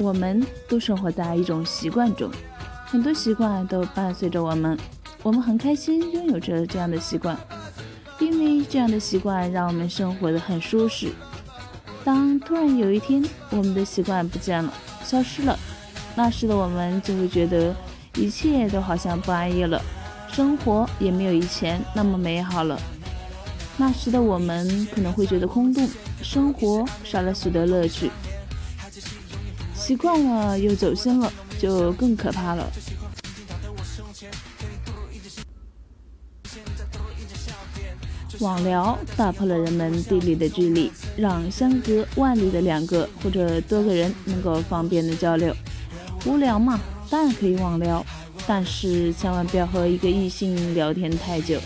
我们都生活在一种习惯中，很多习惯都伴随着我们。我们很开心拥有着这样的习惯，因为这样的习惯让我们生活的很舒适。当突然有一天我们的习惯不见了、消失了，那时的我们就会觉得一切都好像不安逸了，生活也没有以前那么美好了。那时的我们可能会觉得空洞，生活少了许多乐趣。习惯了又走心了，就更可怕了。网聊打破了人们地理的距离，让相隔万里的两个或者多个人能够方便的交流。无聊嘛，当然可以网聊，但是千万不要和一个异性聊天太久，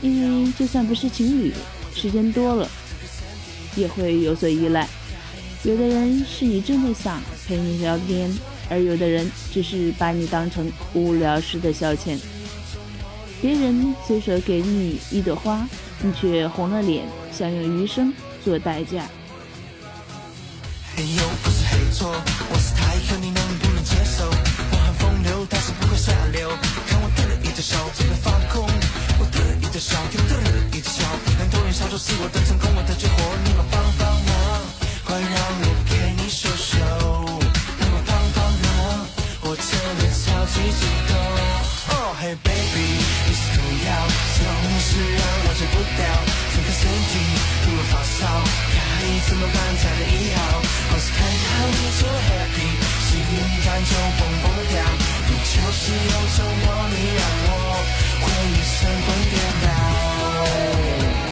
因为就算不是情侣，时间多了也会有所依赖。有的人是你真的想陪你聊天，而有的人只是把你当成无聊时的消遣。别人随手给你一朵花，你却红了脸，想用余生做代价。黑又不是黑错，我是太狠，你能不能接受？我很风流，但是不会下流。看我得意的笑，准备放空。我得意的笑，又得意的笑。让多人笑就是我的成功，我的绝活，你们帮的超级激动。Oh hey baby，你是毒药，总是让我戒不掉。整个身体突然发烧，该怎么办才能医好？